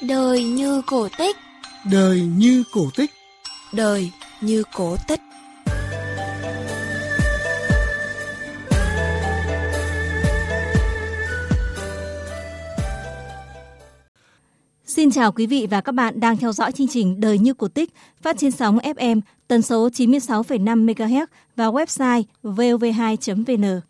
Đời như cổ tích. Đời như cổ tích. Đời như cổ tích. Xin chào quý vị và các bạn đang theo dõi chương trình Đời như cổ tích phát trên sóng FM tần số 96,5 MHz và website vov2.vn.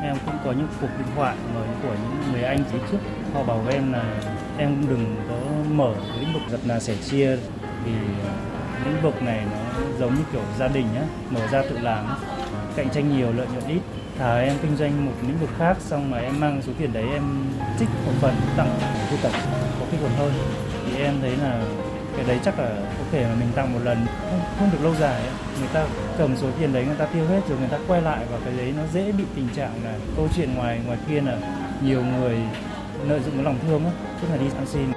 Em cũng có những cuộc điện thoại mà của những anh phía trước. Họ bảo với em là em đừng có mở lĩnh vực giật là sẻ chia vì ờ, lĩnh vực này nó giống như kiểu gia đình á mở ra tự làm á, cạnh tranh nhiều lợi nhuận ít. Thà em kinh doanh một lĩnh vực khác xong mà em mang số tiền đấy em trích một phần tặng người khuyết tật có cái còn hơn. Thì em thấy là cái đấy chắc là có thể mà mình tặng một lần không, không được lâu dài ấy. người ta cầm số tiền đấy người ta tiêu hết rồi người ta quay lại và cái đấy nó dễ bị tình trạng là câu chuyện ngoài ngoài kia là nhiều người lợi dụng cái lòng thương á tức là đi ăn xin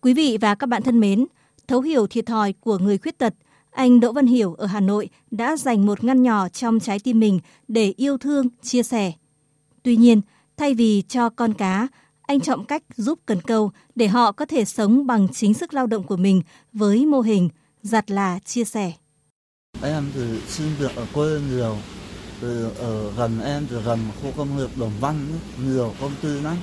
Quý vị và các bạn thân mến, thấu hiểu thiệt thòi của người khuyết tật, anh Đỗ Văn Hiểu ở Hà Nội đã dành một ngăn nhỏ trong trái tim mình để yêu thương, chia sẻ. Tuy nhiên, thay vì cho con cá, anh chọn cách giúp cần câu để họ có thể sống bằng chính sức lao động của mình với mô hình giặt là chia sẻ. Em thì xin việc ở quê nhiều, thì ở gần em thì gần khu công nghiệp Đồng Văn nhiều công ty lắm.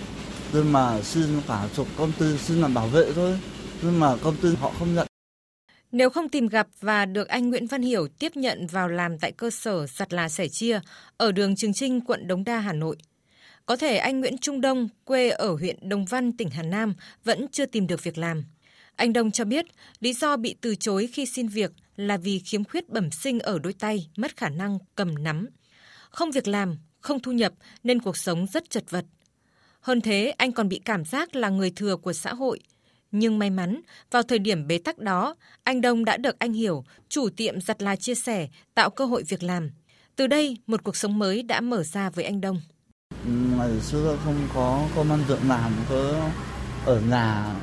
Nhưng mà xin cả chục công ty xin làm bảo vệ thôi, nhưng mà công ty họ không nhận. Nếu không tìm gặp và được anh Nguyễn Văn Hiểu tiếp nhận vào làm tại cơ sở giặt là sẻ chia ở đường Trường Trinh, quận Đống Đa, Hà Nội, có thể anh Nguyễn Trung Đông, quê ở huyện Đồng Văn, tỉnh Hà Nam, vẫn chưa tìm được việc làm. Anh Đông cho biết lý do bị từ chối khi xin việc là vì khiếm khuyết bẩm sinh ở đôi tay, mất khả năng cầm nắm. Không việc làm, không thu nhập nên cuộc sống rất chật vật. Hơn thế, anh còn bị cảm giác là người thừa của xã hội. Nhưng may mắn, vào thời điểm bế tắc đó, anh Đông đã được anh Hiểu, chủ tiệm giặt là chia sẻ, tạo cơ hội việc làm. Từ đây, một cuộc sống mới đã mở ra với anh Đông. Ngày xưa không có công an việc làm, cứ ở nhà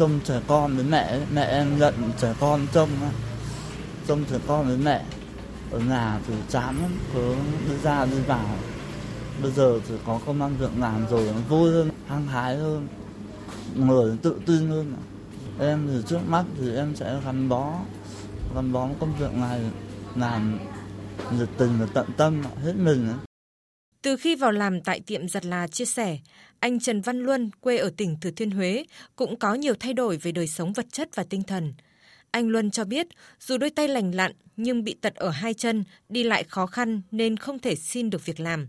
trông trẻ con với mẹ, mẹ em giận trẻ con trông, trông trẻ con với mẹ. Ở nhà thì chán lắm, cứ đi ra đi vào. Bây giờ thì có công an việc làm rồi nó vui hơn, hăng hái hơn, người tự tin hơn. Em thì trước mắt thì em sẽ gắn bó, gắn bó công việc này, làm nhiệt tình và tận tâm hết mình. Từ khi vào làm tại tiệm giặt là chia sẻ, anh Trần Văn Luân, quê ở tỉnh Thừa Thiên Huế, cũng có nhiều thay đổi về đời sống vật chất và tinh thần. Anh Luân cho biết, dù đôi tay lành lặn nhưng bị tật ở hai chân, đi lại khó khăn nên không thể xin được việc làm.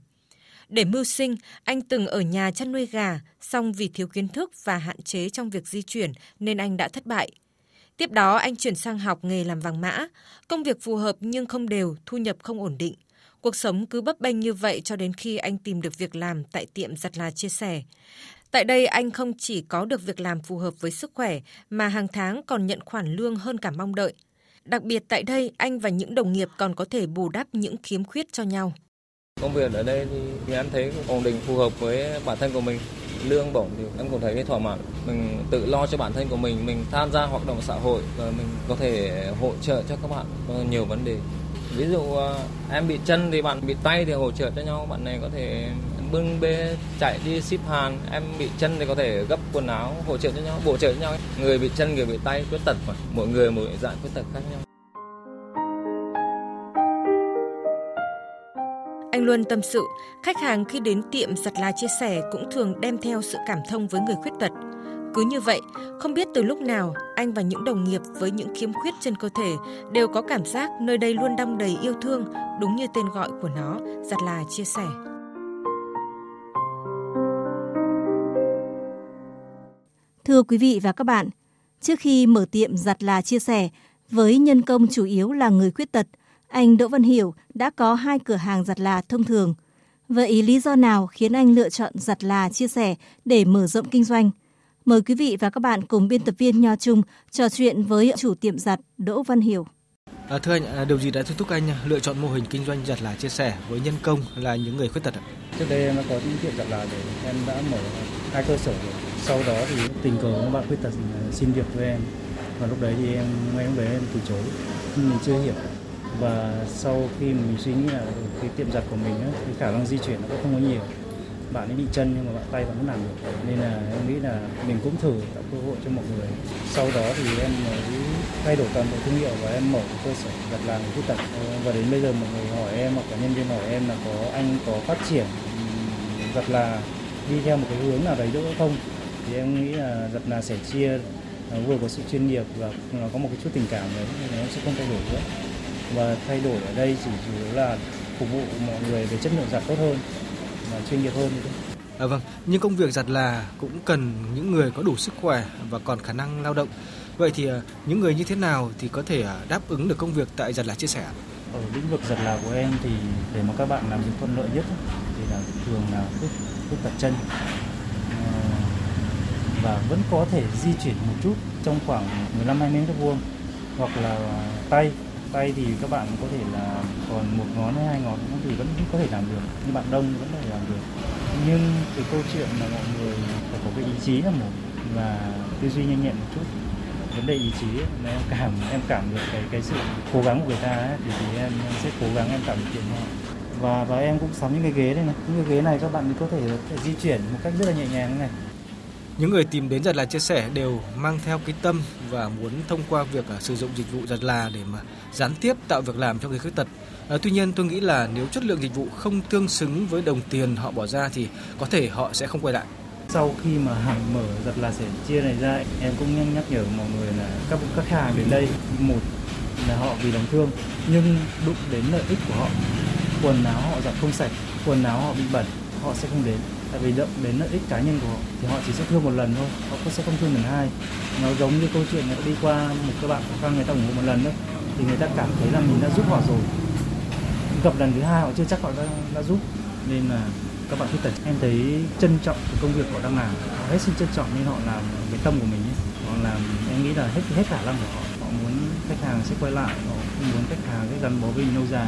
Để mưu sinh, anh từng ở nhà chăn nuôi gà, song vì thiếu kiến thức và hạn chế trong việc di chuyển nên anh đã thất bại. Tiếp đó anh chuyển sang học nghề làm vàng mã, công việc phù hợp nhưng không đều, thu nhập không ổn định. Cuộc sống cứ bấp bênh như vậy cho đến khi anh tìm được việc làm tại tiệm giặt là chia sẻ. Tại đây anh không chỉ có được việc làm phù hợp với sức khỏe mà hàng tháng còn nhận khoản lương hơn cả mong đợi. Đặc biệt tại đây anh và những đồng nghiệp còn có thể bù đắp những khiếm khuyết cho nhau. Công việc ở đây thì, em thấy ổn định phù hợp với bản thân của mình. Lương bổng thì em cũng thấy thỏa mãn. Mình tự lo cho bản thân của mình, mình tham gia hoạt động xã hội và mình có thể hỗ trợ cho các bạn có nhiều vấn đề. Ví dụ ờ, em bị chân thì bạn bị tay thì hỗ trợ cho nhau. Bạn này có thể bưng bê chạy đi ship hàng. Em bị chân thì có thể gấp quần áo hỗ trợ cho nhau, bổ trợ cho nhau. Người bị chân, người bị tay khuyết tật mà. Mỗi người mỗi dạng khuyết tật khác nhau. Anh Luân tâm sự, khách hàng khi đến tiệm giặt là chia sẻ cũng thường đem theo sự cảm thông với người khuyết tật. Cứ như vậy, không biết từ lúc nào, anh và những đồng nghiệp với những khiếm khuyết trên cơ thể đều có cảm giác nơi đây luôn đong đầy yêu thương, đúng như tên gọi của nó, giặt là chia sẻ. Thưa quý vị và các bạn, trước khi mở tiệm giặt là chia sẻ, với nhân công chủ yếu là người khuyết tật, anh Đỗ Văn Hiểu đã có hai cửa hàng giặt là thông thường. Vậy lý do nào khiến anh lựa chọn giặt là chia sẻ để mở rộng kinh doanh? Mời quý vị và các bạn cùng biên tập viên Nho Trung trò chuyện với chủ tiệm giặt Đỗ Văn Hiểu. À, thưa anh, à, điều gì đã thôi thúc anh lựa chọn mô hình kinh doanh giặt là chia sẻ với nhân công là những người khuyết tật ạ? trước đây em đã có những tiệm giặt là để em đã mở hai cơ sở rồi sau đó thì tình cờ các bạn khuyết tật xin việc với em và lúc đấy thì em ngay lúc đấy em từ chối mình chưa hiểu và sau khi mình suy nghĩ là cái tiệm giặt của mình ấy, cái khả năng di chuyển nó cũng không có nhiều bạn ấy bị chân nhưng mà bạn tay vẫn làm được nên là em nghĩ là mình cũng thử tạo cơ hội cho mọi người. Sau đó thì em mới thay đổi toàn bộ thương hiệu và em mở cơ sở giặt là người khuyết tật ờ, và đến bây giờ mọi người hỏi em hoặc là nhân viên hỏi em là có anh có phát triển giặt là đi theo một cái hướng nào đấy nữa không? Thì em nghĩ là giặt là sẻ chia nó vừa có sự chuyên nghiệp và nó có một cái chút tình cảm đấy, nên em sẽ không thay đổi nữa. Và thay đổi ở đây chỉ chủ yếu là phục vụ mọi người về chất lượng giặt tốt hơn chuyên nghiệp hơn. À, vâng, nhưng công việc giặt là cũng cần những người có đủ sức khỏe và còn khả năng lao động. Vậy thì à, những người như thế nào thì có thể à, đáp ứng được công việc tại giặt là chia sẻ? Ở lĩnh vực giặt là của em thì để mà các bạn làm việc thuận lợi nhất thì là thường là khuyết khuyết tật chân ờ, và vẫn có thể di chuyển một chút trong khoảng 15 20 mét vuông hoặc là tay tay thì các bạn có thể là còn một ngón hay hai ngón thì vẫn có thể làm được. Như bạn đông vẫn có thể làm được. Nhưng cái câu chuyện là mọi người phải có cái ý chí là một và tư duy nhanh nhẹn một chút. Vấn đề ý chí ấy, em cảm em cảm được cái cái sự cố gắng của người ta ấy, thì, thì em, em sẽ cố gắng em tạo điều kiện cho họ. Và và em cũng sắm những cái ghế đây này. Những cái ghế này các bạn có thể, có thể di chuyển một cách rất là nhẹ nhàng này. Những người tìm đến giặt là chia sẻ đều mang theo cái tâm và muốn thông qua việc à, sử dụng dịch vụ giặt là để mà gián tiếp tạo việc làm cho người khuyết tật. À, tuy nhiên tôi nghĩ là nếu chất lượng dịch vụ không tương xứng với đồng tiền họ bỏ ra thì có thể họ sẽ không quay lại. sau khi mà hàng mở giặt là sẻ chia này ra em cũng nhắc nhắc nhở mọi người là các các khách hàng đến đây một là họ vì lòng thương nhưng đụng đến lợi ích của họ quần áo họ giặt không sạch quần áo họ bị bẩn họ sẽ không đến tại vì động đến lợi ích cá nhân của họ thì họ chỉ sẽ thương một lần thôi họ cũng sẽ không thương lần hai. Nó giống như câu chuyện người ta đi qua một các bạn khó khăn người ta ủng hộ một lần đấy thì người ta cảm thấy là mình đã giúp họ rồi. Gặp lần thứ hai họ chưa chắc họ đã, đã giúp nên là các bạn khuyết tật em thấy trân trọng cái công việc họ đang làm. Họ hết sức trân trọng nên họ làm cái tâm của mình ấy. họ làm em nghĩ là hết hết khả năng của họ. Họ muốn khách hàng sẽ quay lại họ muốn khách hàng sẽ gắn bó với mình lâu dài.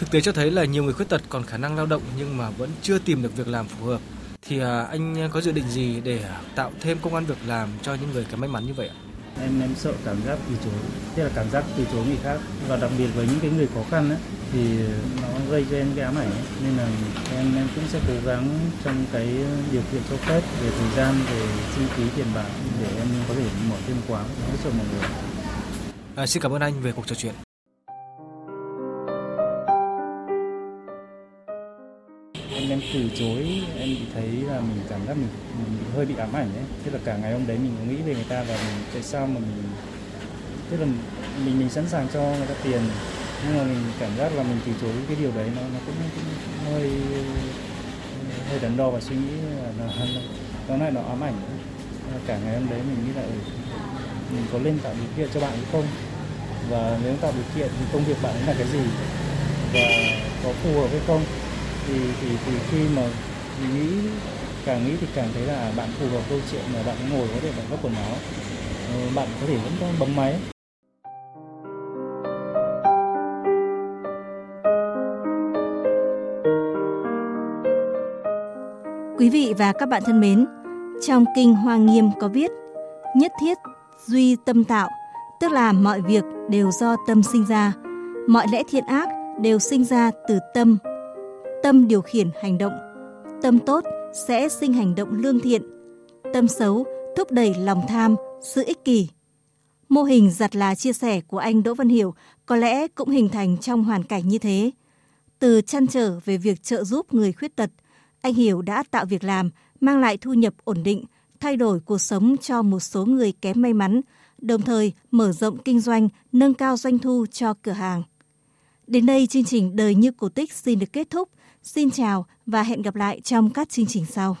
Thực tế cho thấy là nhiều người khuyết tật còn khả năng lao động nhưng mà vẫn chưa tìm được việc làm phù hợp. Thì à, anh có dự định gì để tạo thêm công an việc làm cho những người kém may mắn như vậy ạ? em em sợ cảm giác từ chối tức là cảm giác từ chối người khác và đặc biệt với những cái người khó khăn ấy, thì nó gây cho em cái ám ảnh ấy. nên là em em cũng sẽ cố gắng trong cái điều kiện cho phép về thời gian về chi phí tiền bạc để em có thể mở thêm quán hỗ trợ mọi người À, xin cảm ơn anh về cuộc trò chuyện. Em từ chối em bị thấy là mình cảm giác mình, mình bị hơi bị ám ảnh ấy. Tức là cả ngày hôm đấy mình có nghĩ về người ta và mình tại sao mà mình tức là mình mình sẵn sàng cho người ta tiền. Nhưng mà mình cảm giác là mình từ chối cái điều đấy nó nó cũng, cũng hơi hơi đắn đo và suy nghĩ là nó nó lại nó ám ảnh. Cả ngày hôm đấy mình nghĩ là ừ, mình có lên tạo điều kiện cho bạn hay không? Và nếu tạo điều kiện thì công việc bạn ấy là cái gì? Và có phù hợp hay không? Thì thì thì khi mà nghĩ càng nghĩ thì càng thấy là bạn phù hợp câu chuyện là bạn ngồi có thể bạn gấp quần áo. Ờ, bạn có thể vẫn có bấm máy. Quý vị và các bạn thân mến, trong kinh Hoa Nghiêm có viết Nhất thiết duy tâm tạo, tức là mọi việc đều do tâm sinh ra, mọi lẽ thiện ác đều sinh ra từ tâm. Tâm điều khiển hành động, tâm tốt sẽ sinh hành động lương thiện, tâm xấu thúc đẩy lòng tham, sự ích kỷ. Mô hình giặt là chia sẻ của anh Đỗ Văn Hiểu có lẽ cũng hình thành trong hoàn cảnh như thế. Từ chăn trở về việc trợ giúp người khuyết tật, anh Hiểu đã tạo việc làm, mang lại thu nhập ổn định, thay đổi cuộc sống cho một số người kém may mắn, đồng thời mở rộng kinh doanh, nâng cao doanh thu cho cửa hàng. Đến đây chương trình Đời như cổ tích xin được kết thúc. Xin chào và hẹn gặp lại trong các chương trình sau.